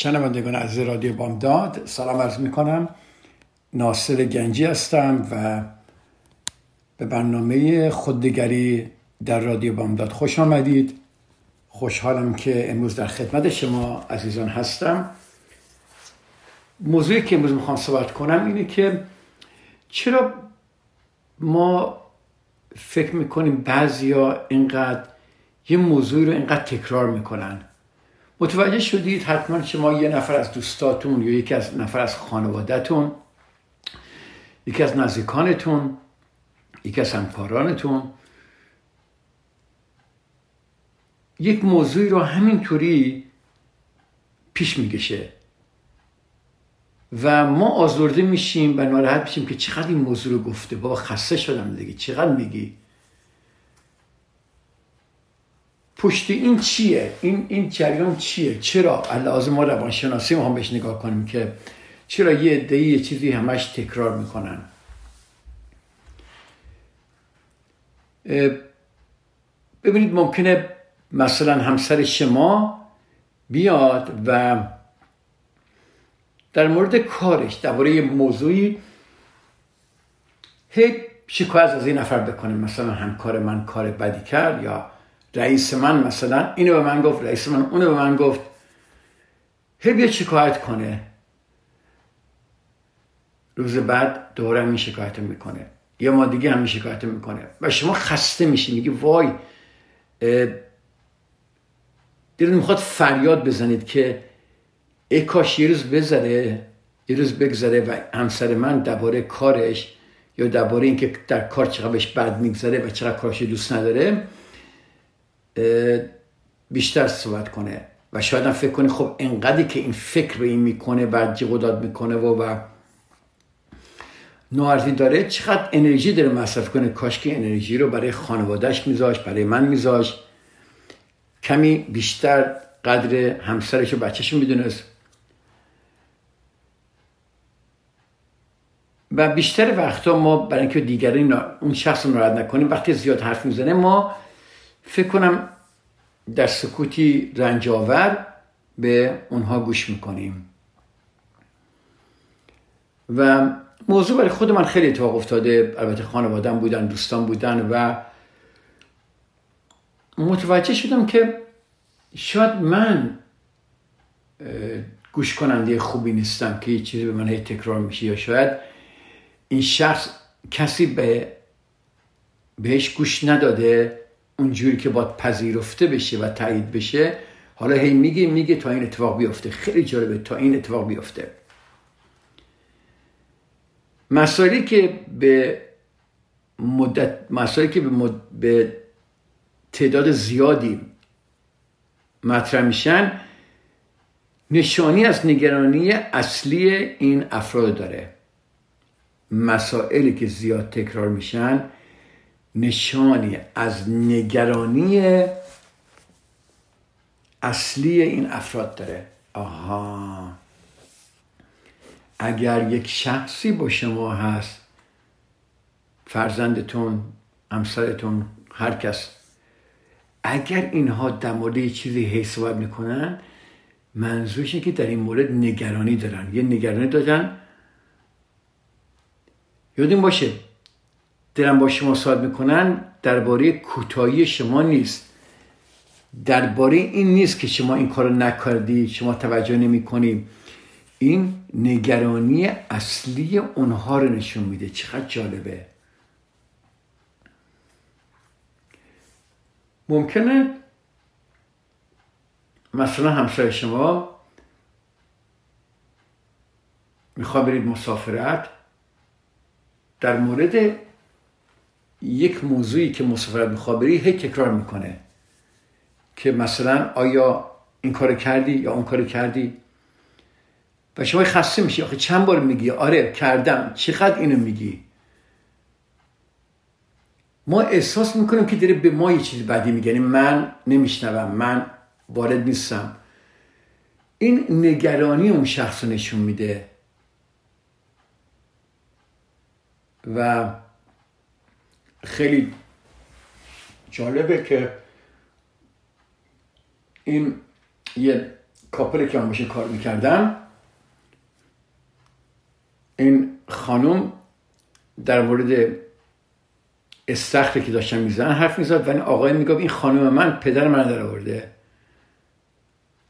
شنوندگان از رادیو بامداد سلام عرض می کنم ناصر گنجی هستم و به برنامه خوددگری در رادیو بامداد خوش آمدید. خوشحالم که امروز در خدمت شما عزیزان هستم. موضوعی که امروز می‌خوام صحبت کنم اینه که چرا ما فکر می‌کنیم بعضیا اینقدر یه موضوعی رو اینقدر تکرار می‌کنن؟ متوجه شدید حتما شما یه نفر از دوستاتون یا یکی از نفر از خانوادهتون یکی از نزدیکانتون یکی از همکارانتون یک موضوعی رو همینطوری پیش میگشه و ما آزرده میشیم و ناراحت میشیم که چقدر این موضوع رو گفته. بابا خسته شدم دیگه. چقدر میگی؟ پشت این چیه؟ این این جریان چیه؟ چرا؟ لازم ما روانشناسی ما هم بهش نگاه کنیم که چرا یه عده‌ای یه چیزی همش تکرار می‌کنن؟ ببینید ممکنه مثلا همسر شما بیاد و در مورد کارش درباره موضوعی هی شکایت از این نفر بکنه. مثلا همکار من کار بدی کرد یا رئیس من مثلا اینو به من گفت رئیس من اونو به من گفت. هی بیا شکایت کنه. روز بعد دوره همین شکایت می‌کنه. یا ما دیگه همین شکایت می‌کنه. و شما خسته میشین میگی وای دلت می‌خواد فریاد بزنید که ای کاش یه روز بذاره یه روز بگذره و همسر من درباره کارش یا درباره اینکه در کار چقدر بهش بد میگذره و چقدر کارش دوست نداره. بیشتر صحبت کنه. و شاید هم فکر کنه خب انقدری که این فکر به این می‌کنه و جیغ می‌کنه و و نوارزی داره چقدر انرژی داره مصرف کنه. کاش که انرژی رو برای خانوادهش میذاش برای من میذاش. کمی بیشتر قدر همسرش و بچهش می‌دونست. و بیشتر وقتا ما برای اینکه دیگری اون شخص رو ناراحت نکنیم وقتی زیاد حرف می‌زنه ما فکر کنم در سکوتی رنجاور به اونها گوش می‌کنیم. و موضوع برای خود من خیلی اتفاق افتاده. البته خانوادم بودن دوستان بودن و متوجه شدم که شاید من گوش کننده خوبی نیستم که یه چیزی به من تکرار میشه یا شاید این شخص کسی به بهش گوش نداده اونجوری که باید پذیرفته بشه و تایید بشه حالا هی میگه میگه تا این اتفاق بیفته. خیلی جالبه تا این اتفاق بیفته. مسائلی که به مدت مسائلی که به, به تعداد زیادی مطرح میشن نشانی از نگرانی اصلی این افراد داره. مسائلی که زیاد تکرار میشن نشانی از نگرانی اصلی این افراد داره. آها. اگر یک شخصی با شما هست فرزندتون همسرتون هر کس اگر اینها در مورد چیزی هی می‌کنن منظورش که در این مورد نگرانی دارن. یه نگرانی دارن یادین باشه دارن با شما صحبت می‌کنن درباره کوتاهی شما نیست. درباره این نیست که شما این کارو نکردی شما توجه نمی کنی این نگرانی اصلی اونها رو نشون میده. چقدر جالبه. ممکنه مثلا همسر شما می‌خواد برید مسافرت در مورد یک موضوعی که مسافرت می‌خواد بری هی تکرار می‌کنه که مثلا آیا این کار کردی یا اون کار کردی؟ و شما خسته میشی. آخه چند بار میگی؟ آره کردم. چقدر اینو میگی؟ ما احساس می‌کنیم که داره به ما یه چیز بدی میگه. یعنی من نمیشنوم. من وارد نیستم. این نگرانی اون شخص رو نشون میده. و خیلی جالبه که این یه کاپلی که هم کار می‌کردم این خانم در مورد استخری که داشتن می‌زنن حرف می‌زد و این آقای می‌گفت این خانم من پدر من در آورده.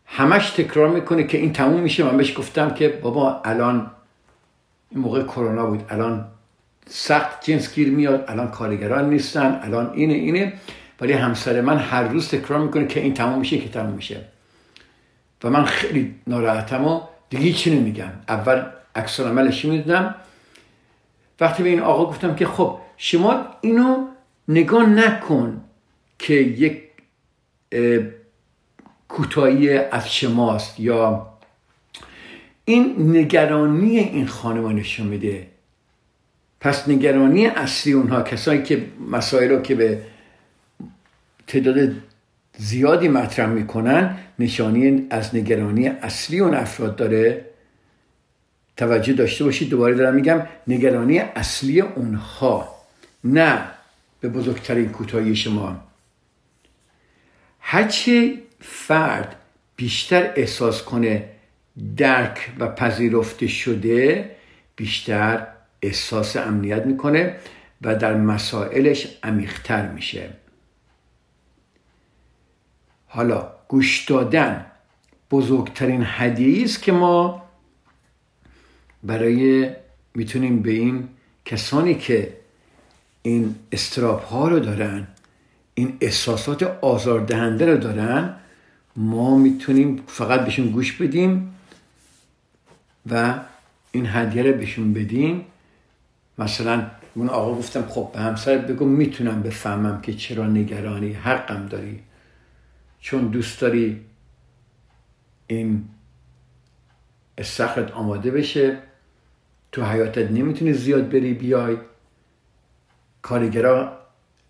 همش تکرار می‌کنه که این تموم میشه. من بهش گفتم که بابا الان این موقع کرونا بود الان سخت جنس گیر میاد الان کارگران نیستن الان اینه اینه. ولی همسر من هر روز تکرار می‌کنه که این تموم میشه که تموم میشه. و من خیلی ناراحتم و دیگه چی نمیگم. اول عکس عملش می‌دادم وقتی به این آقا گفتم که خب شما اینو نگاه نکن که یک کوتاهی از شماست یا این نگرانی این خانمان نشون میده. پس نگرانی اصلی اونها کسایی که مسائل رو که به تعداد زیادی مطرح می‌کنن نشانی از نگرانی اصلی اون افراد داره. توجه داشته باشید دوباره دارم میگم نگرانی اصلی اونها نه به بزرگترین کوتاهی شما. هرچه فرد بیشتر احساس کنه درک و پذیرفته شده بیشتر احساس امنیت می‌کنه و در مسائلش عمیقتر میشه. حالا گوش دادن بزرگترین هدیه است که ما برای می‌تونیم به این کسانی که این استراب ها رو دارن این احساسات آزاردهنده رو دارن ما می‌تونیم فقط بهشون گوش بدیم و این هدیه رو بهشون بدیم. مثلا اون آقا گفتم خب به همسرت بگو می‌تونم بفهمم که چرا نگرانی حقم داری. چون دوست داری این استخرت آماده بشه تو حیاتت نمی‌تونی زیاد بری بیای. کارگرا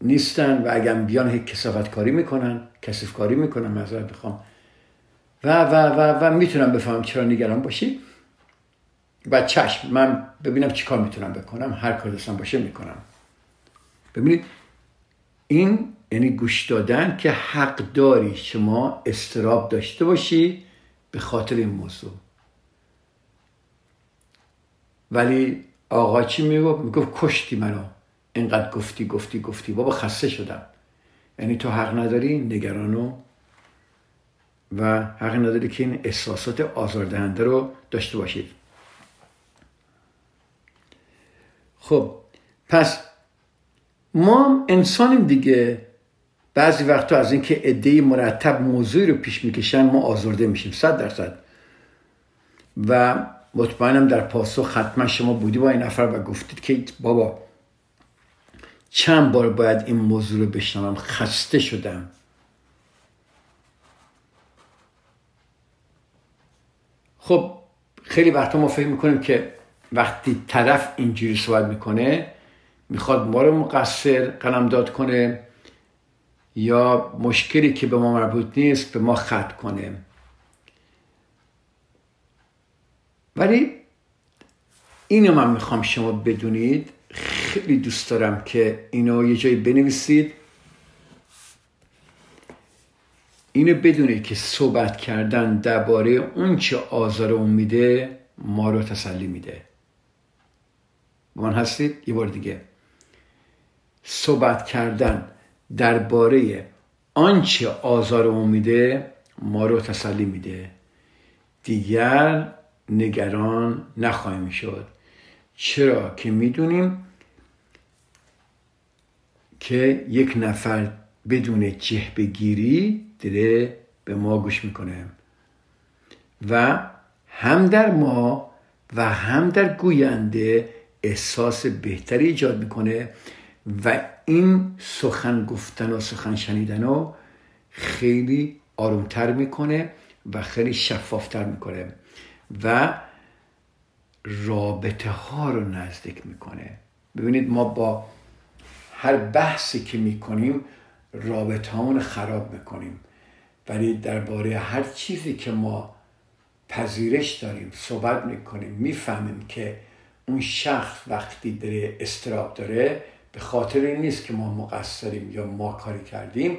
نیستن و اگر بیان هیچ کسافت کاری می‌کنن کسف کاری می‌کنن معذرت بخوام و و و و می‌تونم بفهمم چرا نگران باشی. و چشم. من ببینم چی کار می‌تونم بکنم. هر کار دستم باشه می‌کنم. ببینید این یعنی گوش دادن که حق داری شما استراب داشته باشی به خاطر این موضوع. ولی آقا چی می‌گفت؟ می‌گفت کشتی منو. اینقدر گفتی گفتی گفتی. بابا خسته شدم. یعنی تو حق نداری نگرانو. و حق نداری که این احساسات آزاردهنده رو داشته باشید خب پس ما انسانیم دیگه. بعضی وقتا از اینکه عده مرتب موضوعی رو پیش می‌کشن ما آزرده میشیم صد درصد. و مطمئنم در پاسخ حتما شما بودی با این نفر و گفتید که بابا چند بار باید این موضوع رو بشنوم؟ خسته شدم. خب خیلی وقتا ما فکر می‌کنیم که وقتی طرف اینجوری صحبت می‌کنه می‌خواد ما رو مقصر داد کنه یا مشکلی که به ما مربوط نیست به ما خط کنه. ولی اینو من می‌خوام شما بدونید خیلی دوست دارم که اینو یه جایی بنویسید. اینو بدونید که صحبت کردن درباره اون چه آزار اون میده ما رو تسلی میده. من هستید؟ یه بار دیگه. صحبت کردن درباره آنچه آزار اون میده ما رو تسلی میده. دیگر نگران نخواهیم شد. چرا؟ که می‌دونیم که یک نفر بدون جه بگیری داره به ما گوش می‌کنه. و هم در ما و هم در گوینده احساس بهتری ایجاد می‌کنه و این سخن گفتن و سخن شنیدن رو خیلی آرومتر می‌کنه و خیلی شفافتر می‌کنه و رابطه ها رو نزدیک می‌کنه. ببینید ما با هر بحثی که می‌کنیم رابطه رو خراب می‌کنیم. ولی درباره هر چیزی که ما پذیرش داریم صحبت می‌کنیم می‌فهمیم که اون شخص وقتی داره استراب داره به خاطر این نیست که ما مقصریم یا ما کاری کردیم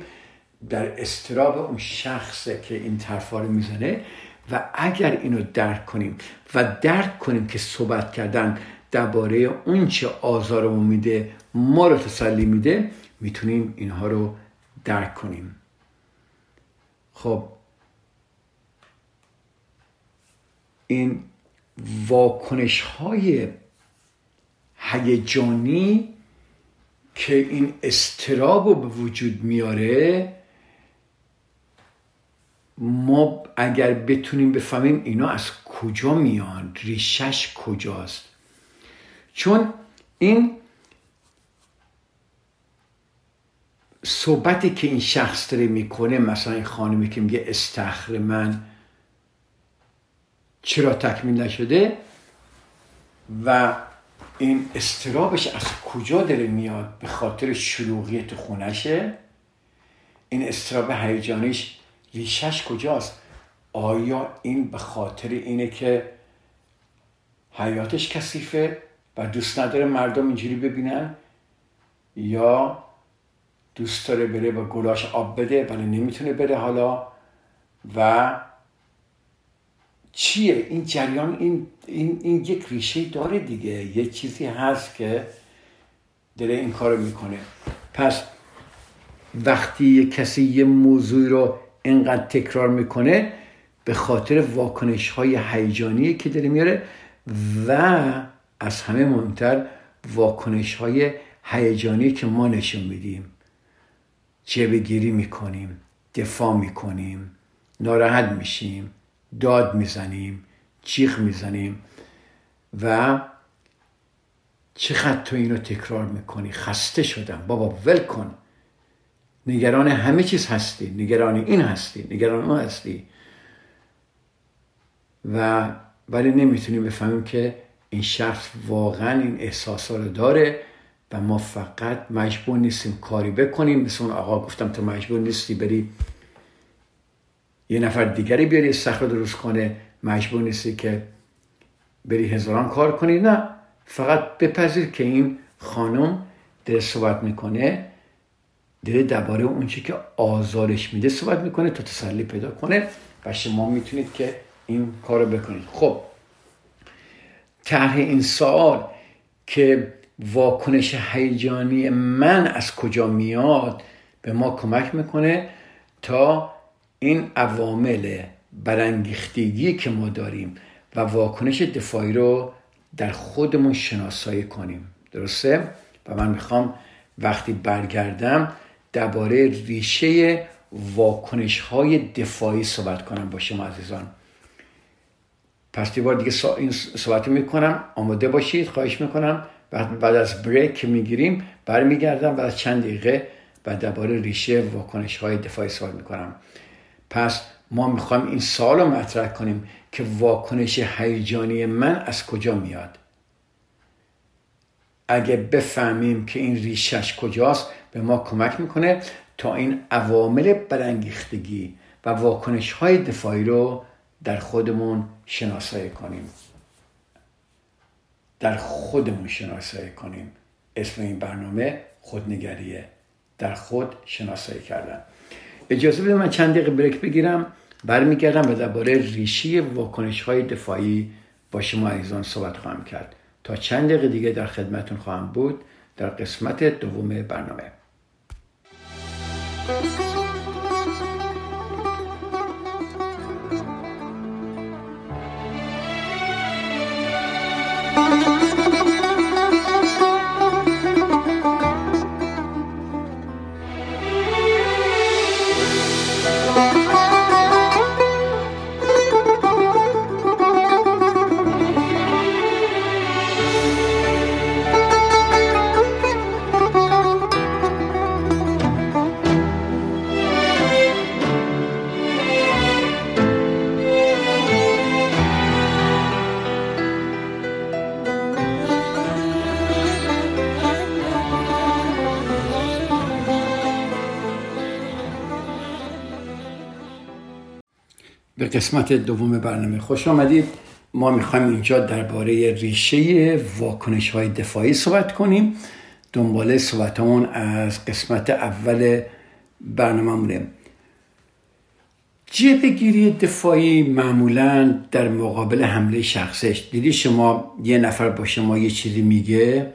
در استراب اون شخصه که این طرفا رو می‌زنه و اگر اینو درک کنیم و درک کنیم که صحبت کردن درباره اون چه آزارمون میده ما رو تسلی میده می‌تونیم اینها رو درک کنیم. خب این واکنش های هیجانی که این استراب رو به وجود میاره ما اگر بتونیم بفهمیم اینا از کجا میان ریشش کجاست. چون این صحبتی که این شخص داره می‌کنه مثلا این خانمی که میگه استخر من چرا تکمیل نشده و این استرابش از کجا داره میاد به خاطر شلوغیت خونشه؟ این استراب هیجانیش ریشش کجاست؟ آیا این به خاطر اینه که حیاتش کثیفه و دوست نداره مردم اینجوری ببینن؟ یا دوست داره بره با گلاش آب بده ولی نمی‌تونه بده حالا و چیه؟ این جریان این, این, این یک ریشه داره دیگه. یه چیزی هست که داره این کارو می‌کنه. پس وقتی یه کسی یه موضوع رو اینقدر تکرار می‌کنه به خاطر واکنش های هیجانی که داره میاره و از همه مهمتر واکنش های هیجانی که ما نشون میدیم. جبه گیری می‌کنیم دفاع می‌کنیم ناراحت میشیم. داد می‌زنیم چیخ می‌زنیم و چقدر تو اینو تکرار می‌کنی؟ خسته شدم. بابا ول کن. نگران همه چیز هستی. نگران این هستی. نگران اون هستی. و ولی نمی‌تونیم بفهمیم که این شخص واقعا این احساسا رو داره و ما فقط مجبور نیستیم کاری بکنیم. مثل اون آقا گفتم تو مجبور نیستی بری یه نفر دیگری بیاری صخره درست کنه مجبور نیستی که بری هزاران کار کنی. نه فقط بپذیر که این خانم داره صحبت می‌کنه داره درباره اون چی که آزارش میده صحبت می‌کنه تو تسلی پیدا کنه و شما می‌تونید که این کار رو بکنید. خب طرح این سوال که واکنش هیجانی من از کجا میاد به ما کمک می‌کنه تا این عوامل برانگیختگی که ما داریم و واکنش دفاعی رو در خودمون شناسایی کنیم. درسته؟ و من می‌خوام وقتی برگردم درباره ریشه واکنش های دفاعی صحبت کنم با شما عزیزان. پس دیوار دیگه این صحبت می‌کنم. آماده باشید. خواهش می‌کنم. بعد, بعد از بریک می‌گیریم برمیگردم بعد از چند دقیقه و درباره ریشه واکنش های دفاعی صحبت می‌کنم. پس ما می‌خوایم این سال رو مطرح کنیم که واکنش هیجانی من از کجا میاد. اگه بفهمیم که این ریشش کجاست به ما کمک می‌کنه تا این عوامل برانگیختگی و واکنش های دفاعی رو در خودمون شناسایی کنیم. در خودمون شناسایی کنیم. اسم این برنامه خودنگریه. در خود شناسایی کردن. اجازه بده من چند دقیقه بریک بگیرم برمیگردم و درباره ریشی واکنش های دفاعی با شما عزیزان صحبت خواهم کرد. تا چند دقیقه دیگه در خدمتون خواهم بود. در قسمت دوم برنامه. به قسمت دوم برنامه خوش آمدید. ما می‌خوایم اینجا درباره ریشه واکنش های دفاعی صحبت کنیم. دنباله صحبت از قسمت اول برنامه مونه جبه گیری دفاعی معمولا در مقابل حمله شخصش. دیدی شما یه نفر با شما یه چیزی میگه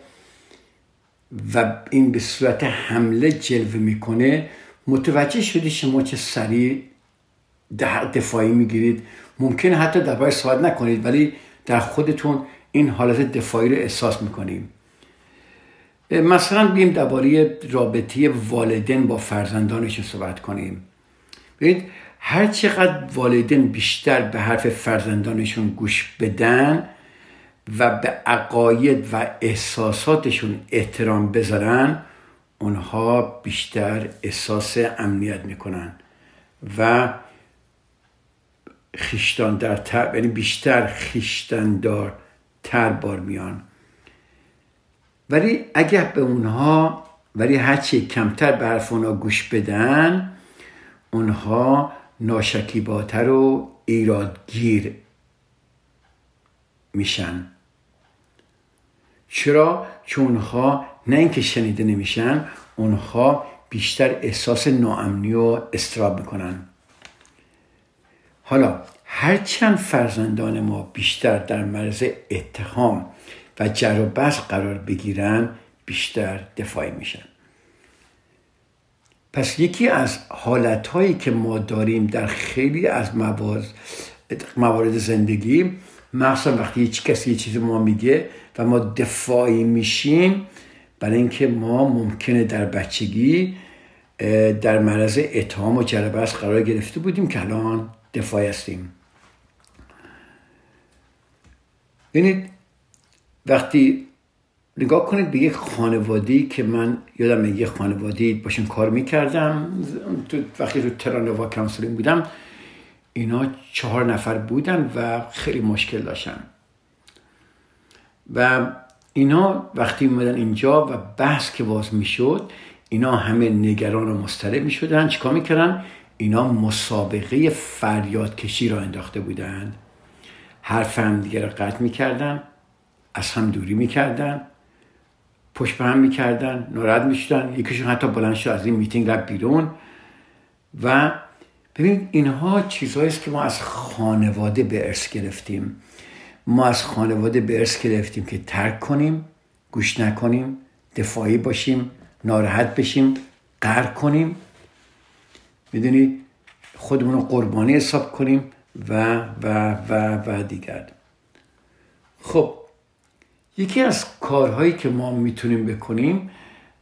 و این به صورت حمله جلوه می‌کنه. متوجه شدی شما چه سریع دفاعی می‌گیرید. ممکنه حتی درباره صحبت نکنید ولی در خودتون این حالت دفاعی رو احساس می‌کنیم. مثلا بیم درباره رابطه والدین با فرزندانشون صحبت کنیم. ببینید هر چقدر والدین بیشتر به حرف فرزندانشون گوش بدن و به عقاید و احساساتشون احترام بذارن اونها بیشتر احساس امنیت می‌کنن و خیشتان در تر یعنی بیشتر خیشتندار تر بار میان. ولی اگر به اونها ولی هرچی کمتر به حرف اونها گوش بدن اونها ناشکیباتر و ایرادگیر میشن. چرا؟ چون اونها نه اینکه شنیده نمیشن اونها بیشتر احساس ناامنی و استراب می‌کنن. حالا هرچند فرزندان ما بیشتر در مرز اتهام و جر و بس قرار بگیرن بیشتر دفاعی میشن. پس یکی از حالتهایی که ما داریم در خیلی از موارد زندگی مخصوصا وقتی هیچ کسی یه چیزی ما میگه و ما دفاعی میشیم برای اینکه ما ممکنه در بچگی در معرض اتهام و جربست قرار گرفته بودیم که الان دفاعی هستیم. ببینید وقتی نگاه کنید به یک خانوادی که من یادم یه خانوادی باشون کار می‌کردم وقتی تو ترانوا counseling بودم اینا چهار نفر بودن و خیلی مشکل داشتن. و اینا وقتی اومدن اینجا و بحث که باز می‌شد اینا همه نگران و مضطرب می‌شدن چیکار می‌کردن؟ اینا مسابقه فریاد کشی راه انداخته بودند. حرف هم دیگه را قطع می‌کردن از هم دوری می‌کردن پشت به هم می‌کردن ناراحت می‌شدن. یکیشون حتی بلند شد از این میتینگ رفت بیرون. و ببین اینها چیزهایی است که ما از خانواده به ارث گرفتیم. ما از خانواده به ارث گرفتیم که ترک کنیم گوش نکنیم دفاعی باشیم ناراحت بشیم قهر کنیم. می‌دونی خودمون رو قربانی حساب کنیم و و و و دیگر. خب یکی از کارهایی که ما می‌تونیم بکنیم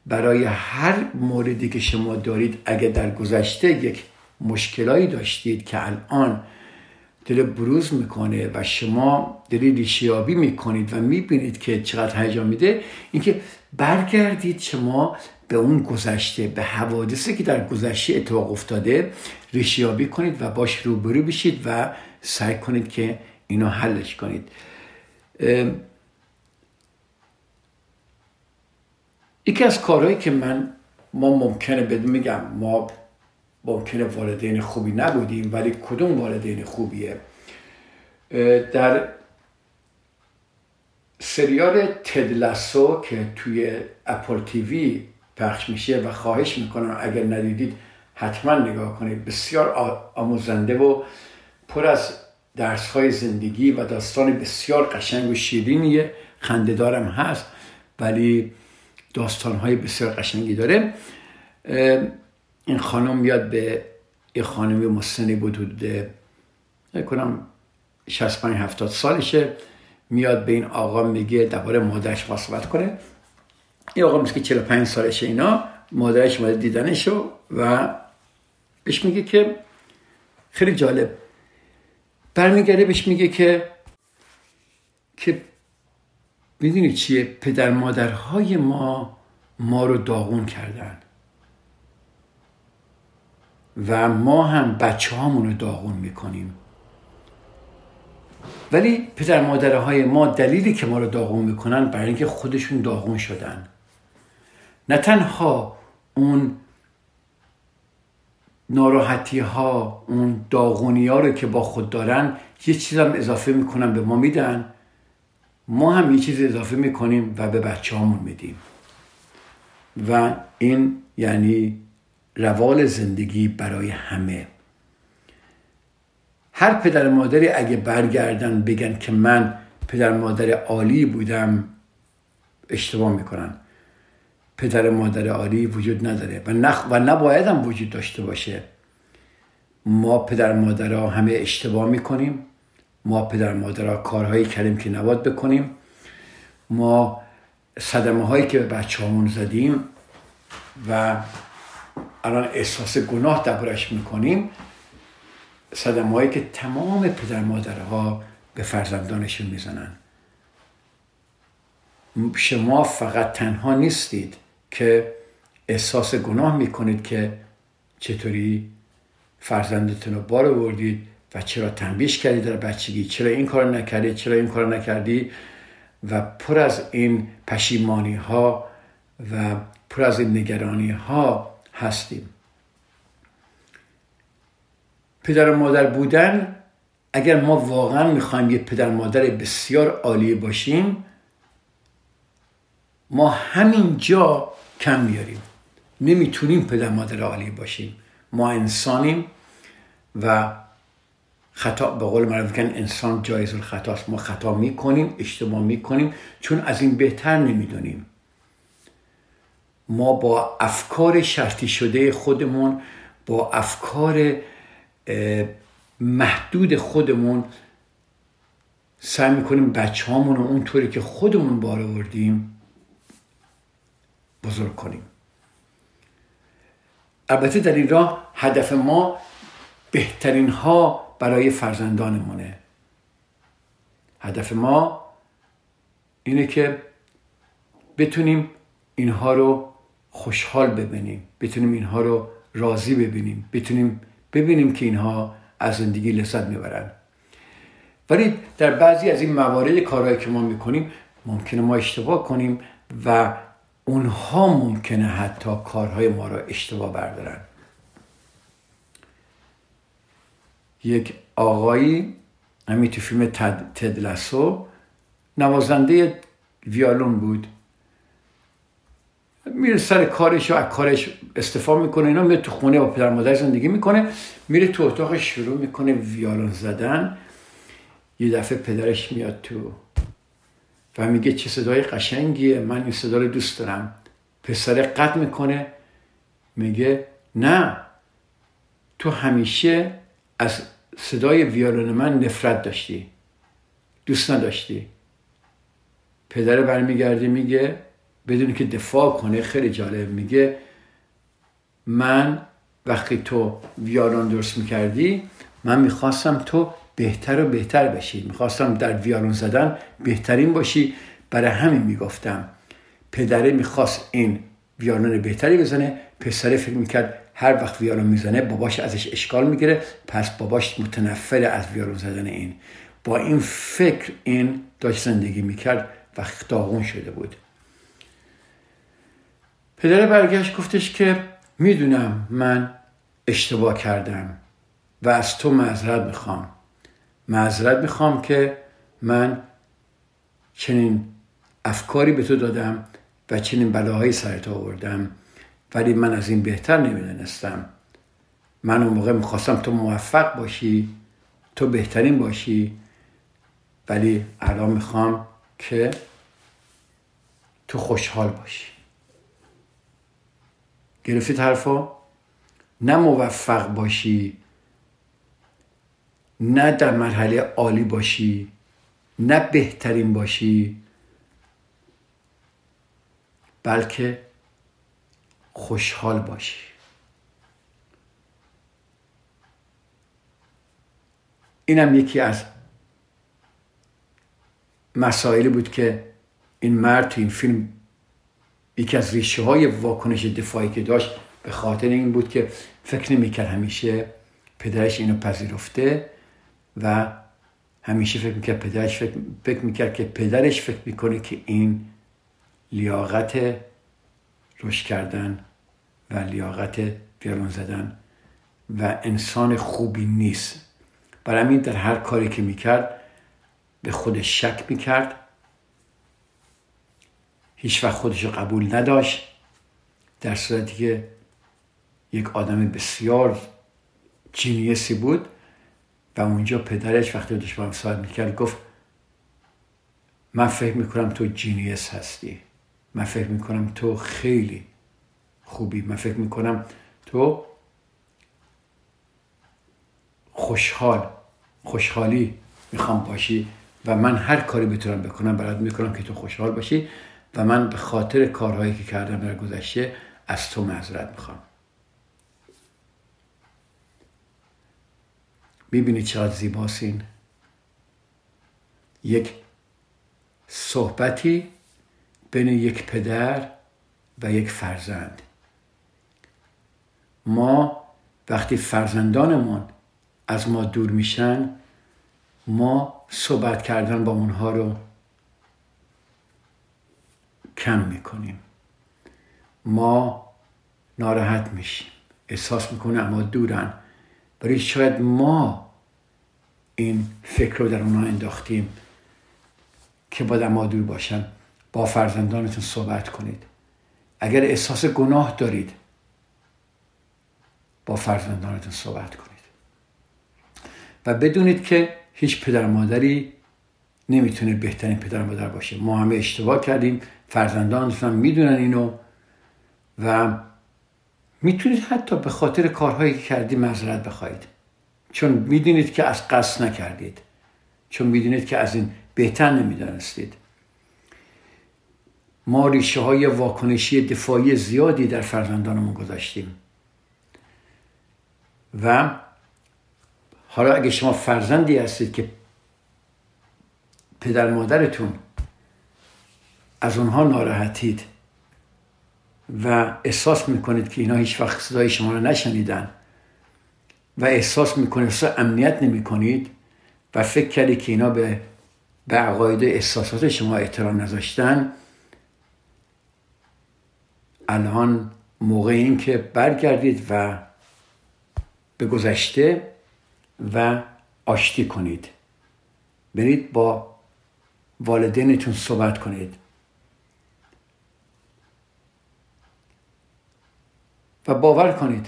برای هر موردی که شما دارید اگه در گذشته یک مشکلایی داشتید که الان دل بروز می‌کنه و شما دلی ریشیابی می‌کنید و می‌بینید که چقدر هیجان میده اینکه برگردید شما به اون گذشته به حوادثی که در گذشته اتفاق افتاده ریشیابی کنید و باش روبرو بشید و سعی کنید که اینو حلش کنید. یکی از کارهایی که من ما ممکنه بدون میگم ما ممکنه والدین خوبی نبودیم ولی کدوم والدین خوبیه؟ در سریال تدلسو که توی اپل تیوی پخش میشه و خواهش می‌کنم اگر ندیدید حتما نگاه کنید. بسیار آموزنده و پر از درس های زندگی و داستان بسیار قشنگ و شیرینیه. خندهدارم هست ولی داستان های بسیار قشنگی داره. این خانم میاد به یه خانمی مسنی بود حدود کنم 65 70 سالشه. میاد به این آقا میگه درباره مادرش صحبت کنه. این آقا میگه 45 سالشه اینا مادرش اومده دیدنشو و بهش میگه که خیلی جالب. برمیگرده بهش میگه که که می‌دونی چیه؟ پدر مادرهای ما ما رو داغون کردن. و ما هم بچه رو داغون می‌کنیم. ولی پدر مادرهای ما دلیلی که ما رو داغون می‌کنن برای اینکه خودشون داغون شدن. نه تنها اون ناراحتی ها اون داغونی ها رو که با خود دارن یه چیز هم اضافه می‌کنن به ما میدن. ما هم یه چیز اضافه می‌کنیم و به بچه هامون میدیم. و این یعنی روال زندگی برای همه. هر پدر مادری اگه برگردن بگن که من پدر مادر عالی بودم اشتباه می‌کنن. پدر مادر عالی وجود نداره و, نخ و نباید هم وجود داشته باشه. ما پدر مادرها همه اشتباه می‌کنیم. ما پدر مادرها کارهایی کردیم که نباید بکنیم. ما صدمه هایی که به بچه همون زدیم و الان احساس گناه دربارش می‌کنیم صدمه هایی که تمام پدر مادرها به فرزندانشون می‌زنن. شما فقط تنها نیستید. که احساس گناه می‌کنید که چطوری فرزندتون رو بار آوردید و چرا تنبیش کردید در بچگی چرا این کار نکردی چرا این کار نکردی؟ و پر از این پشیمانی ها و پر از این نگرانی ها هستیم. پدر و مادر بودن اگر ما واقعا می‌خوایم یه پدر مادر بسیار عالی باشیم ما همین جا کم میاریم. نمی‌تونیم پدر مادر عالی باشیم. ما انسانیم و خطا به قول معروف انسان جایز الخطاست. ما خطا می‌کنیم اشتباه می‌کنیم چون از این بهتر نمی‌دونیم. ما با افکار شرطی شده خودمون با افکار محدود خودمون سعی می‌کنیم بچه هامون رو اونطوری که خودمون بار آوردیم بزرگ کنیم. البته در این راه هدف ما بهترین ها برای فرزندانمونه. هدف ما اینه که بتونیم اینها رو خوشحال ببینیم بتونیم اینها رو راضی ببینیم بتونیم ببینیم که اینها از زندگی لذت می‌برن. ولی در بعضی از این موارد کارهایی که ما می‌کنیم ممکنه ما اشتباه کنیم و اونها ممکنه حتی کارهای ما را اشتباه بردارن. یک آقایی همین تو فیلم تدلسو نوازنده ویالون بود. میره سر کارش و از کارش استفا می‌کنه اینا میره تو خونه با پدر مادر زندگی می‌کنه میره تو اتاق شروع می‌کنه ویالون زدن. یه دفعه پدرش میاد تو و میگه چه صدای قشنگیه من این صدا رو دوست دارم. پسر قد می‌کنه میگه نه تو همیشه از صدای ویالون من نفرت داشتی دوست نداشتی. پدر برمیگرده میگه بدون که دفاع کنه خیلی جالب میگه من وقتی تو ویالون درست می‌کردی من می‌خواستم تو بهتر و بهتر بشی. می‌خواستم در ویالون زدن بهترین باشی. برای همین می‌گفتم. پدره می‌خواست این ویالون بهتری بزنه. پسره فکر می‌کرد هر وقت ویالون می‌زنه باباش ازش اشکال می‌گیره. پس باباش متنفر از ویالون زدن این. با این فکر این داشت زندگی می‌کرد و داغون شده بود. پدر برگشت گفتش که می‌دونم من اشتباه کردم و از تو معذرت می‌خوام. معذرت می‌خوام که من چنین افکاری به تو دادم و چنین بلاهایی سرت آوردم ولی من از این بهتر نمی‌دونستم. من اون موقع می‌خواستم تو موفق باشی تو بهترین باشی ولی الان می‌خوام که تو خوشحال باشی. گرفتید حرفا نه موفق باشی. نه در مرحله عالی باشی نه بهترین باشی بلکه خوشحال باشی. اینم یکی از مسائلی بود که این مرد تو این فیلم یکی از ریشه های واکنش دفاعی که داشت به خاطر این بود که فکر نمی‌کرد همیشه پدرش اینو پذیرفته. و همیشه فکر می‌کرد پدرش فکر, فکر می‌کرد که پدرش فکر می‌کنه که این لیاقت رشد کردن و لیاقت ویولون زدن و انسان خوبی نیست. برای همین در هر کاری که می‌کرد به خودش شک می‌کرد. هیچ وقت خودش قبول نداشت در صورتی که یک آدم بسیار جینیسی بود. و اونجا پدرش وقتی داشت با هم صحبت می‌کرد گفت من فکر می‌کنم تو جینیس هستی. من فکر می‌کنم تو خیلی خوبی. من فکر می‌کنم تو خوشحال خوشحالی می‌خوام باشی و من هر کاری بتونم بکنم برات می‌کنم که تو خوشحال باشی و من به خاطر کارهایی که کردم در گذشته از تو معذرت می‌خوام. می‌بینی چقدر زیباست این؟ یک صحبتی بین یک پدر و یک فرزند. ما وقتی فرزندانمون از ما دور میشن ما صحبت کردن با اونها رو کم می‌کنیم. ما ناراحت میشیم احساس می‌کنه اما دورن. ولی شاید ما این فکر رو در اونها انداختیم که باید اما دور باشن با فرزندانتون صحبت کنید. اگر احساس گناه دارید با فرزندانتون صحبت کنید. و بدونید که هیچ پدر مادری نمی‌تونه بهترین پدر مادر باشه. ما همه اشتباه کردیم فرزندانتون هم می‌دونن اینو و می‌تونید حتی به خاطر کارهایی که کردید معذرت بخواهید. چون می‌دونید که از قصد نکردید. چون می‌دونید که از این بهتر نمی‌دانستید. ما ریشه های واکنشی دفاعی زیادی در فرزندانمون گذاشتیم. و حالا اگه شما فرزندی هستید که پدر مادرتون از اونها ناراحتید و احساس می‌کنید که اینا هیچ وقت صدای شما رو نشنیدن و احساس می‌کنید اصلا امنیت نمی‌کنید و فکر کردید که اینا به به عقاید احساسات شما احترام نذاشتن الان موقع این که برگردید و به گذشته و آشتی کنید. برید با والدینتون صحبت کنید. و باور کنید.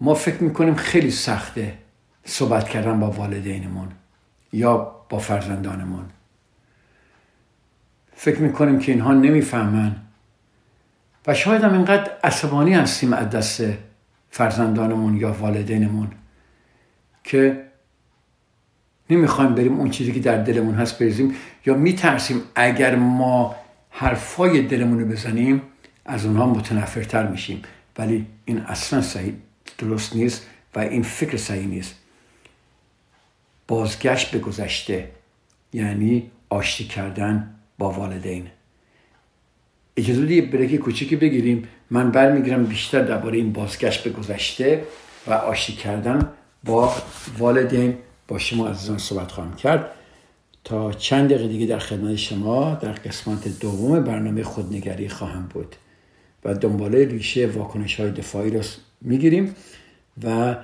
ما فکر می‌کنیم خیلی سخته صحبت کردن با والدینمون یا با فرزندانمون. فکر می‌کنیم که اینها نمی‌فهمن. و شاید هم اینقدر عصبانی هستیم از دست فرزندانمون یا والدینمون که نمی‌خوایم بریم اون چیزی که در دلمون هست بریزیم یا میترسیم اگر ما حرفای دلمون رو بزنیم از اونها متنفرتر میشیم. ولی این اصلا صحیح درست نیست و این فکر صحیح نیست. بازگشت به گذشته یعنی آشتی کردن با والدین. اجازه یه بریک کوچیکی بگیریم. من برمیگیرم بیشتر درباره این بازگشت به گذشته و آشتی کردن با والدین. با شما عزیزان صحبت خواهم کرد. تا چند دقیقه دیگه در خدمت شما در قسمت دوم برنامه خودنگری خواهم بود. و دنباله ریشه واکنش های دفاعی رو می‌گیریم و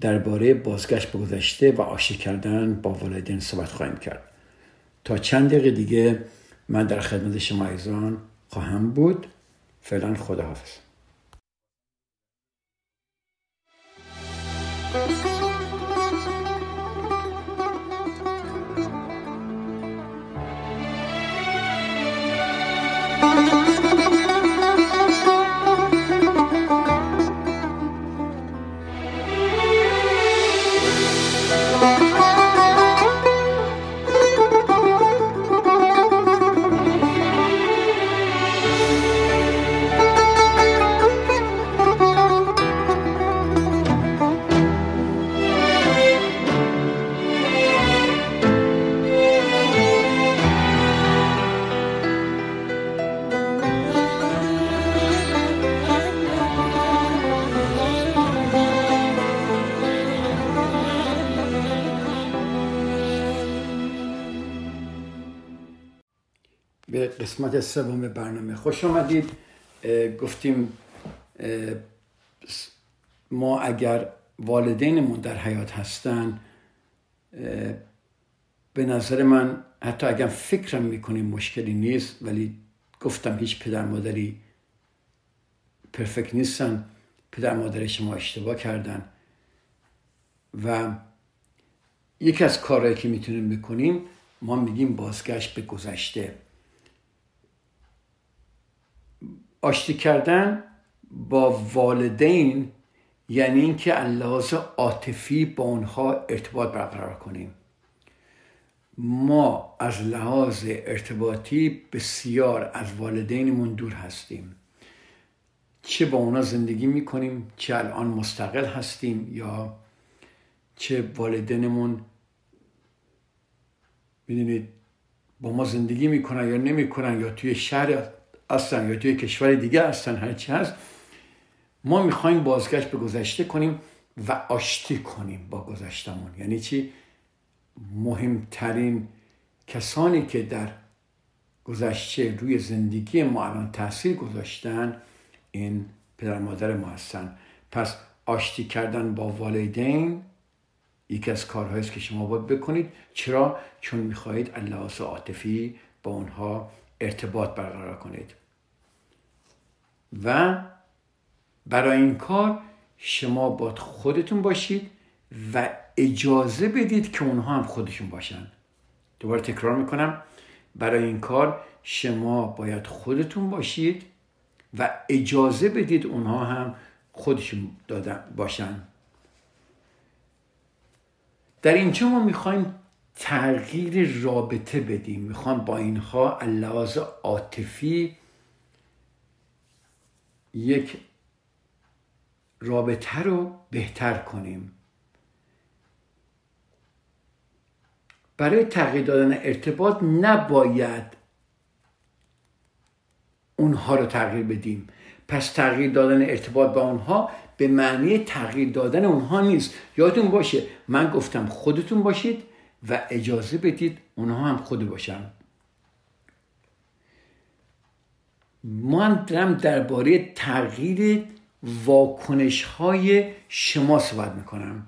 درباره بازگشت به گذشته و آشتی کردن با والدین صحبت خواهیم کرد. تا چند دقیقه دیگه من در خدمت شما ایزان خواهم بود. فعلا خداحافظ. قسمت سوم برنامه. خوش آمدید. گفتیم ما اگر والدینمون در حیات هستن به نظر من حتی اگر فکرم می‌کنیم مشکلی نیست ولی گفتم هیچ پدر مادری پرفکت نیستن. پدر مادر شما اشتباه کردن. و یکی از کارهایی که می‌تونیم بکنیم ما میگیم بازگشت به گذشته. آشتی کردن با والدین یعنی اینکه لحاظ عاطفی با اونها ارتباط برقرار کنیم. ما از لحاظ ارتباطی بسیار از والدینمون دور هستیم. چه با اونا زندگی می‌کنیم چه الان مستقل هستیم یا چه والدینمون می‌دونید با ما زندگی می‌کنن یا نمی‌کنن یا توی شهر هستن یا توی کشور دیگه هستن هرچی هست. ما می‌خوایم بازگشت به گذشته کنیم و آشتی کنیم با گذشتمون یعنی چی؟ مهمترین کسانی که در گذشته روی زندگی ما الان تاثیر گذاشتن این پدر مادر ما هستن. پس آشتی کردن با والدین یکی از کارهایی که شما باید بکنید. چرا؟ چون می‌خواهید اللحاظ عاطفی با اونها ارتباط برقرار کنید. و برای این کار شما باید خودتون باشید و اجازه بدید که اونها هم خودشون باشن. دوباره تکرار می‌کنم. برای این کار شما باید خودتون باشید و اجازه بدید اونها هم خودشون دادن باشن. در اینجا ما می‌خوایم تغییر رابطه بدیم. می‌خوام با اینها اللحاظ عاطفی یک رابطه رو بهتر کنیم. برای تغییر دادن ارتباط نباید اونها رو تغییر بدیم. پس تغییر دادن ارتباط با اونها به معنی تغییر دادن اونها نیست. یادتون باشه من گفتم خودتون باشید و اجازه بدید اونها هم خود باشن. من دارم درباره تغییر واکنش های شما صحبت می‌کنم.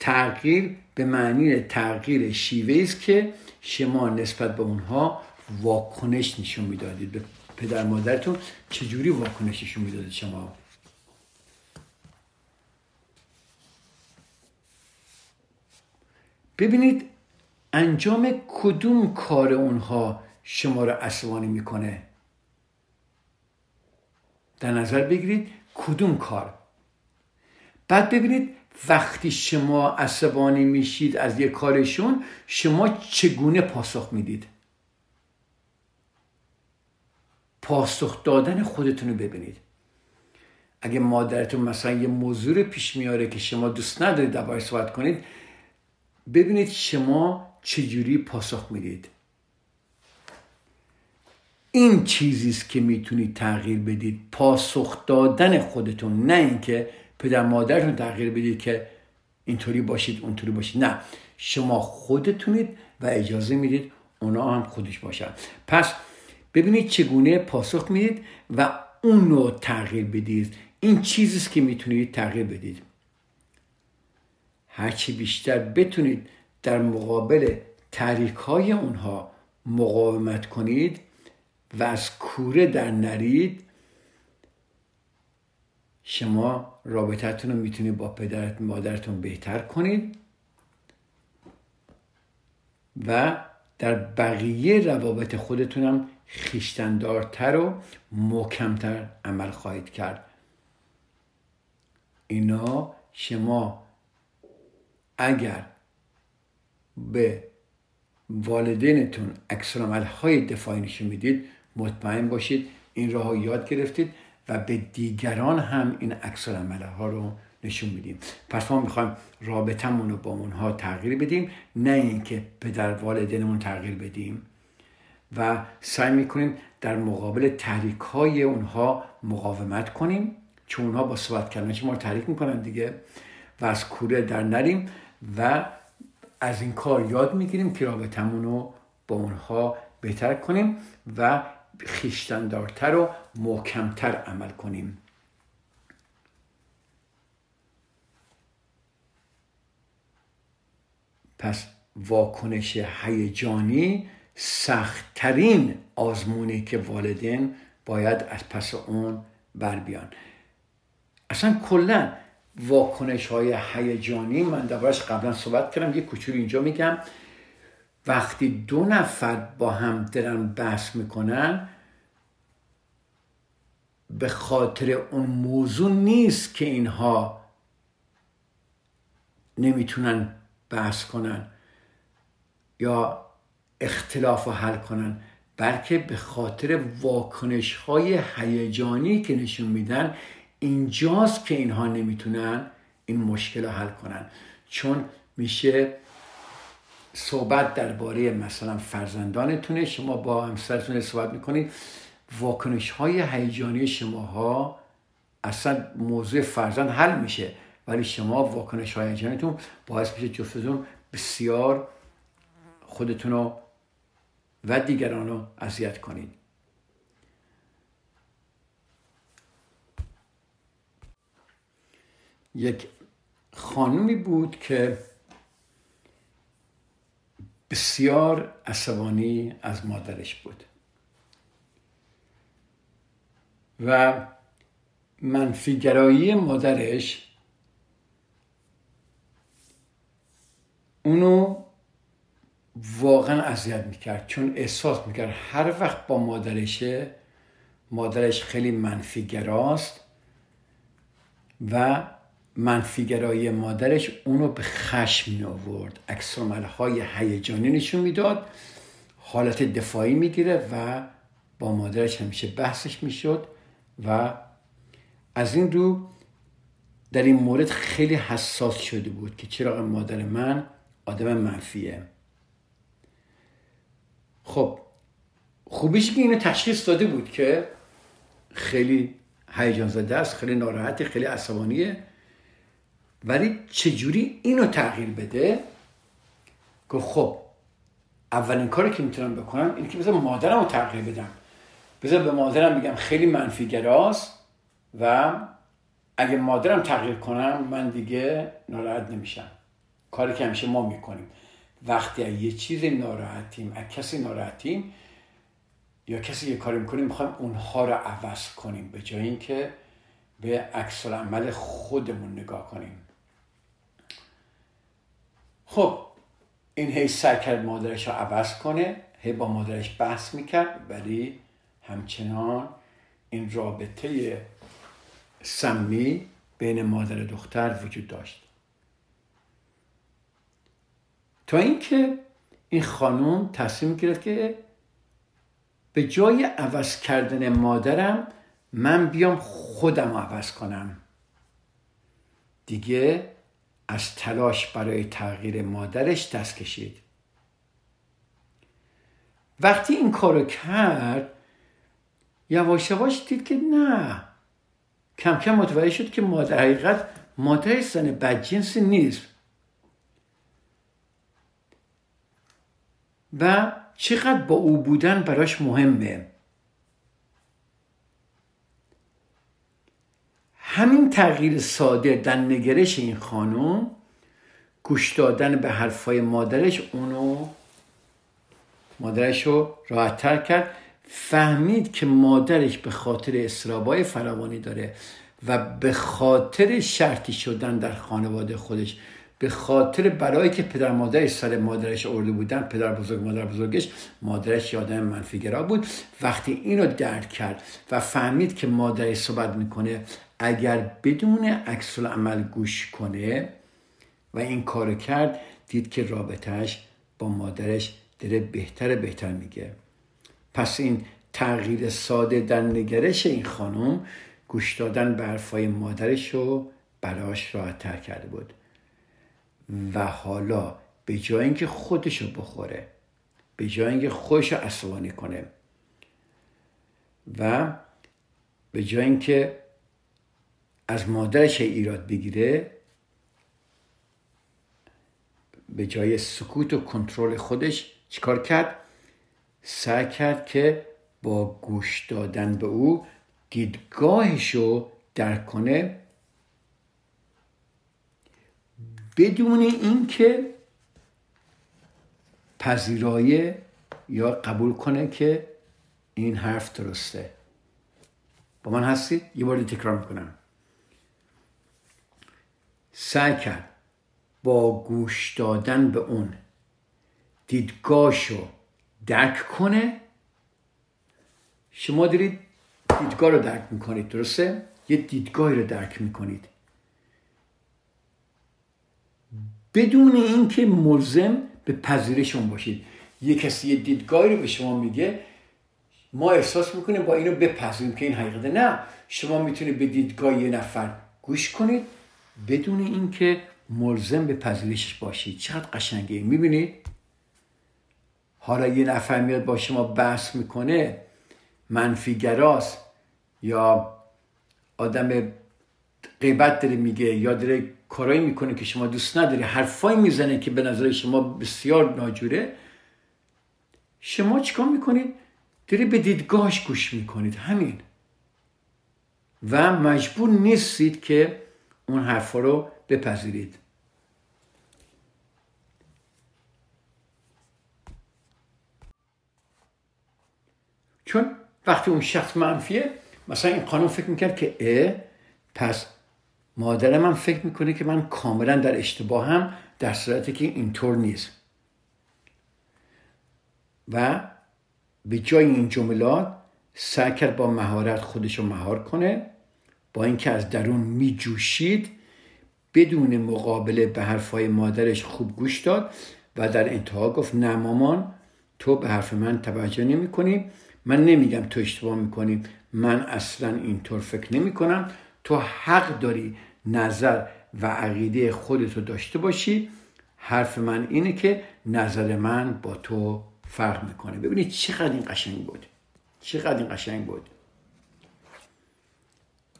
تغییر به معنی تغییر شیوه است که شما نسبت به اونها واکنش نشون می‌دادید. به پدر مادرتون چجوری واکنش نشون می‌دادید شما؟ ببینید انجام کدوم کار اونها شما را عصبانی می‌کنه؟ در نظر بگیرید کدوم کار؟ بعد ببینید وقتی شما عصبانی میشید از یک کارشون شما چگونه پاسخ می‌دید؟ پاسخ دادن خودتون رو ببینید. اگه مادرتون مثلا یه موضوع پیش میاره که شما دوست ندارید دربارش صحبت کنید ببینید شما چجوری پاسخ می‌دید. این چیزی است که می‌تونید تغییر بدید. پاسخ دادن خودتون نه اینکه پدر مادرتون تغییر بدید که اینطوری باشید اونطوری باشید. نه شما خودتونید و اجازه می‌دید اونا هم خودش باشن. پس ببینید چگونه پاسخ می‌دید و اون رو تغییر بدید. این چیزیست که می‌تونید تغییر بدید. هرچی بیشتر بتونید در مقابل تحریک های اونها مقاومت کنید و از کوره در نرید شما رابطتون رو می‌تونید با پدرت مادرتون بهتر کنید و در بقیه روابط خودتونم خیشتندارتر و محکمتر عمل خواهید کرد. اینا شما اگر به والدینتون عکس های دفاعی نشون می‌دید مطمئن باشید این راه یاد گرفتید و به دیگران هم این عکس ها رو نشون میدیم. پس ما می‌خوایم رابطمون رو با اونها تغییر بدیم نه اینکه پدر والدینمون تغییر بدیم. و سعی می‌کنیم در مقابل تحریک های اونها مقاومت کنیم چون اونها با صحبت کردن ما رو تحریک می‌کنن دیگه. و از کوره در نریم و از این کار یاد می‌گیریم که رابطمون رو با اونها بهتر کنیم و خیشتندارتر و محکمتر عمل کنیم. پس واکنش هیجانی سختترین آزمونی که والدین باید از پس اون بر بیان. اصلا کلا واکنش های هیجانی. من دربارش قبلا صحبت کردم یه کوچولو اینجا میگم. وقتی دو نفر با هم دارن بحث می‌کنن به خاطر اون موضوع نیست که اینها نمی‌تونن بحث کنن یا اختلاف رو حل کنن بلکه به خاطر واکنش های هیجانی که نشون میدن اینجاست که اینها نمی‌تونن این مشکل رو حل کنن. چون میشه صحبت درباره مثلا فرزندانتونه شما با همسرتون صحبت می‌کنید واکنش های هیجانی شماها اصلا موضوع فرزند حل میشه ولی شما واکنش های هیجانیتون باعث میشه جفتتون بسیار خودتون رو و دیگران رو اذیت کنید. یک خانومی بود که بسیار عصبانی از مادرش بود. و منفیگرایی مادرش اونو واقعا اذیت می‌کرد چون احساس می‌کرد هر وقت با مادرشه مادرش خیلی منفیگراست و منفیگرایی مادرش اونو به خشم می آورد های هیجانی نشون می‌داد. حالت دفاعی می‌گیره و با مادرش همیشه بحثش می‌شد و از این رو در این مورد خیلی حساس شده بود که چرا مادر من آدم منفیه. خب خوبیش که اینو تشخیص داده بود که خیلی هیجان زده است خیلی ناراحتی خیلی عصبانیه. ولی چجوری اینو تغییر بده؟ که خب اولین کاری که می‌تونم بکنم اینه که بذار مادرم رو تغییر بدم. بذار به مادرم بگم خیلی منفی گراست و اگه مادرم تغییر کنم من دیگه ناراحت نمیشم. کاری که همیشه ما می‌کنیم. وقتی یه چیز ناراحتیم از کسی ناراحتیم یا کسی یه کاری می‌کنیم می‌خوایم اونها رو عوض کنیم. به جای اینکه به عکس عمل خودمون نگاه کنیم. خب این هی سعی کرد مادرش رو عوض کنه هی با مادرش بحث می‌کرد ولی همچنان این رابطه سمی بین مادر دختر وجود داشت. تا اینکه این خانم تصمیم گرفت که به جای عوض کردن مادرم من بیام خودم عوض کنم. دیگه از تلاش برای تغییر مادرش دست کشید. وقتی این کارو کرد یواش یواش دید که نه. کم کم متوجه شد که مادر حقیقت مادر زن بدجنسی نیست. و چقدر با او بودن براش مهمه. همین تغییر ساده در نگرش این خانم گوش دادن به حرفای مادرش اونو مادرش رو راحتتر کرد. فهمید که مادرش به خاطر استرابای فراوانی داره و به خاطر شرطی شدن در خانواده خودش به خاطر برای که پدر مادرش سر مادرش ارده بودن پدر بزرگ مادر بزرگش مادرش یادم منفیگرا بود. وقتی اینو درک کرد و فهمید که مادرش صحبت می‌کنه اگر بدون عکس عمل گوش کنه و این کارو کرد دید که رابطهش با مادرش داره بهتر بهتر میگه. پس این تغییر ساده در نگرش این خانم گوش دادن به حرفای مادرش رو براش راحتتر کرده بود. و حالا به جای اینکه خودشو بخوره به جای اینکه خودشو عصبانی کنه و به جای اینکه از مادرش ایراد بگیره به جای سکوت و کنترل خودش چیکار کرد؟ سعی کرد که با گوش دادن به او دیدگاهش رو درک کنه. بدون اینکه پذیرایی یا قبول کنه که این حرف درسته. با من هستید؟ یه بار تکرار می‌کنم. سعی کرد با گوش دادن به اون دیدگاهشو درک کنه. شما دارید دیدگاه رو درک می‌کنید درسته؟ یه دیدگاهی رو درک می‌کنید. بدون اینکه ملزم به پذیرش اون باشید. یه کسی یه دیدگاهی رو به شما میگه ما احساس می‌کنیم با اینو بپذیریم که این حقیقته. نه شما می‌تونید به دیدگاه یه نفر گوش کنید. بدون اینکه ملزم به پذیرشش باشید چقدر قشنگه. می‌بینید حالا یه نفر میاد با شما بحث می‌کنه منفیگراست یا آدم غیبت داره میگه یا داره کارایی می‌کنه که شما دوست نداری حرفایی می‌زنه که به نظر شما بسیار ناجوره. شما چیکار می‌کنید؟ داری به دیدگاهش گوش می‌کنید. همین. و مجبور نیستید که اون حرفا رو بپذیرید. چون وقتی اون شخص منفیه مثلا این قانون فکر می‌کرد که اه پس مادر من فکر می‌کنه که من کاملا در اشتباه هم در صورتی که اینطور نیست. و به جای این جملات سعی کرد با مهارت خودش رو مهار کنه. اینکه از درون میجوشید بدون مقابله به حرفهای مادرش خوب گوش داد و در انتها گفت نه مامان تو به حرف من توجه نمی کنی من نمیگم تو اشتباه می‌کنی. من اصلا اینطور فکر نمی کنم تو حق داری نظر و عقیده خودتو داشته باشی. حرف من اینه که نظر من با تو فرق می‌کنه. ببینید چقدر این قشنگ بود. چقدر این قشنگ بود.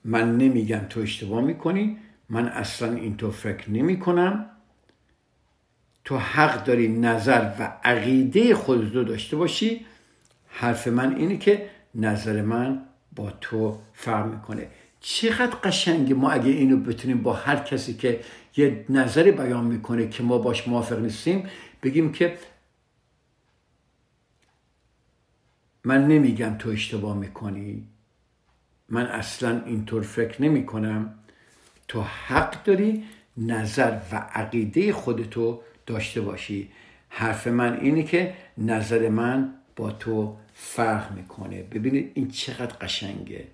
من نمیگم تو اشتباه می‌کنی من اصلا اینطور فکر نمی کنم تو حق داری نظر و عقیده خودت رو داشته باشی. حرف من اینه که نظر من با تو فرق می‌کنه. چقدر قشنگه ما اگه اینو بتونیم با هر کسی که یه نظری بیان می‌کنه که ما باش موافق نیستیم بگیم که من نمیگم تو اشتباه می‌کنی. من اصلا اینطور فکر نمی کنم. تو حق داری نظر و عقیده خودتو داشته باشی. حرف من اینه که نظر من با تو فرق می‌کنه. ببینید این چقدر قشنگه.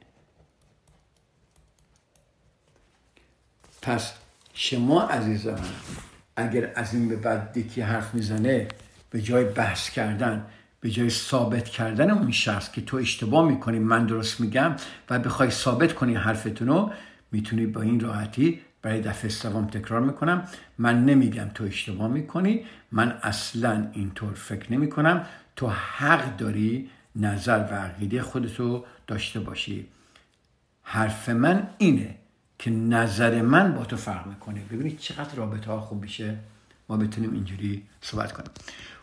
پس شما عزیزان اگر از این به بعد یکی حرف می‌زنه به جای بحث کردن به جای ثابت کردن اون شخص که تو اشتباه می‌کنی من درست میگم و بخوای ثابت کنی حرفتون رو می‌تونی با این راحتی برای دفعه سوم تکرار می‌کنم. من نمیگم تو اشتباه می‌کنی من اصلا اینطور فکر نمی‌کنم. تو حق داری نظر و عقیده خودتو داشته باشی. حرف من اینه که نظر من با تو فرق می‌کنه. ببینید چقدر رابطه ها خوب میشه. ما بتونیم اینجوری صحبت کنیم.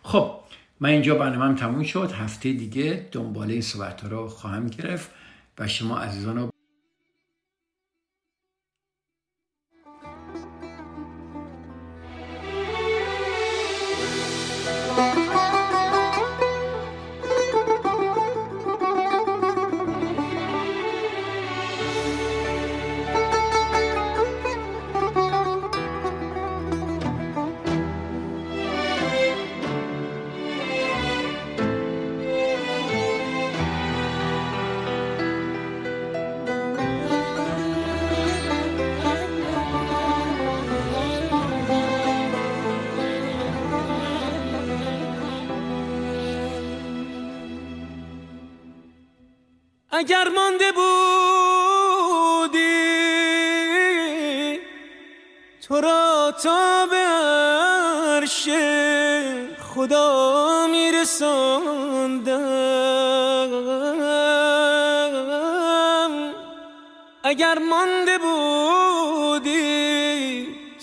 خب من اینجا برنامه هم تموم شد. هفته دیگه دنباله این صحبت رو خواهم گرفت و شما عزیزان رو اگر مانده بودی تو را تا به عرش خدا میرساندم. اگر مانده بودی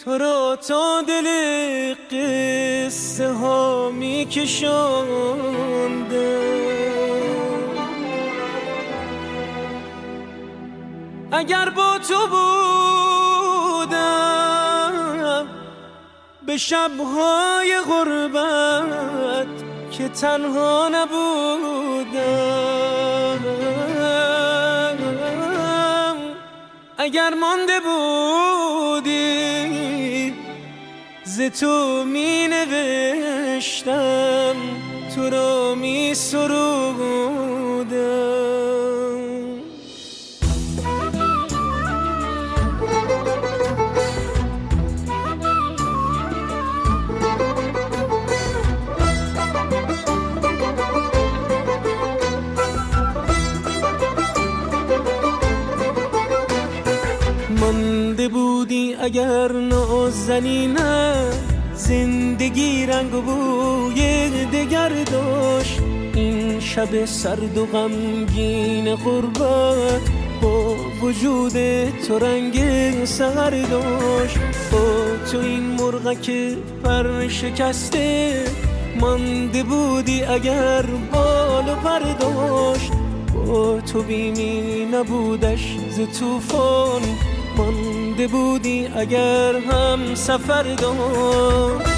تو را تا دل قصه ها میکشاندم. اگر با تو بودم به شبهای غربت که تنها نبودم اگر مانده بودی ز تو می نوشتم تو رو می سرودم اگر نازنینه زندگی رنگ و بوی دگر داشت. این شب سرد و غمگین غربت با وجود تو رنگ سهر داشت. با تو این مرغک پر شکسته مانده بودی اگر بال و پر داشت. با تو بیمی نبودش ز توفان بودی اگر هم سفر داشت؟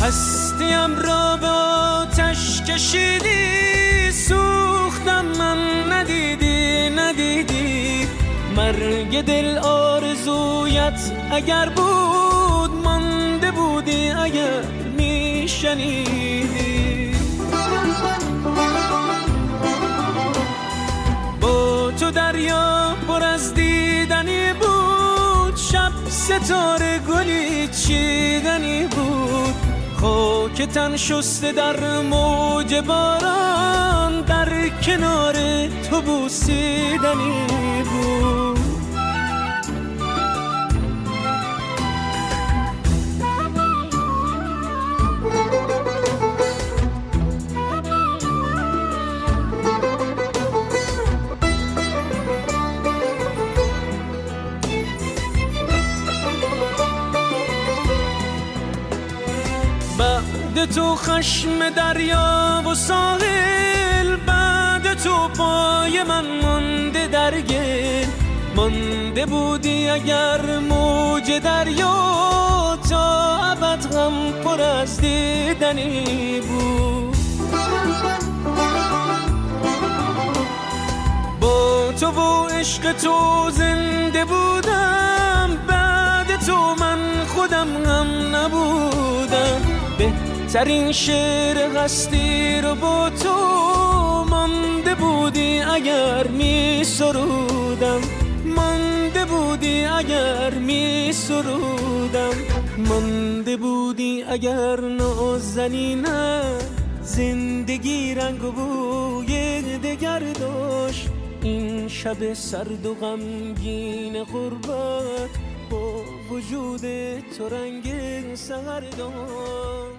هستیم را به آتش کشیدی سوختم من ندیدی ندیدی. مرگ دل آرزویت اگر بود مانده بودی اگر میشنیدی. دریا پر از دیدنی بود شب ستاره گلی چیدنی بود. خاک تن شسته در موج باران در کنار تو بوسیدنی بود. تو خشم دریا و ساحل بعد تو پای من مانده در گل مانده بودی اگر موج دریا تا ابد غم پر از دیدنی بود. با تو و عشق تو زنده بودم بعد تو من خودم هم نبودم بهترین شعر هستی رو با تو مانده بودی اگر می سرودم. مانده بودی اگر می سرودم. مانده بودی اگر نازنینه زندگی رنگ و بوی دگر داشت. این شب سرد و غمگین غربت با وجود تو رنگ سهر داشت.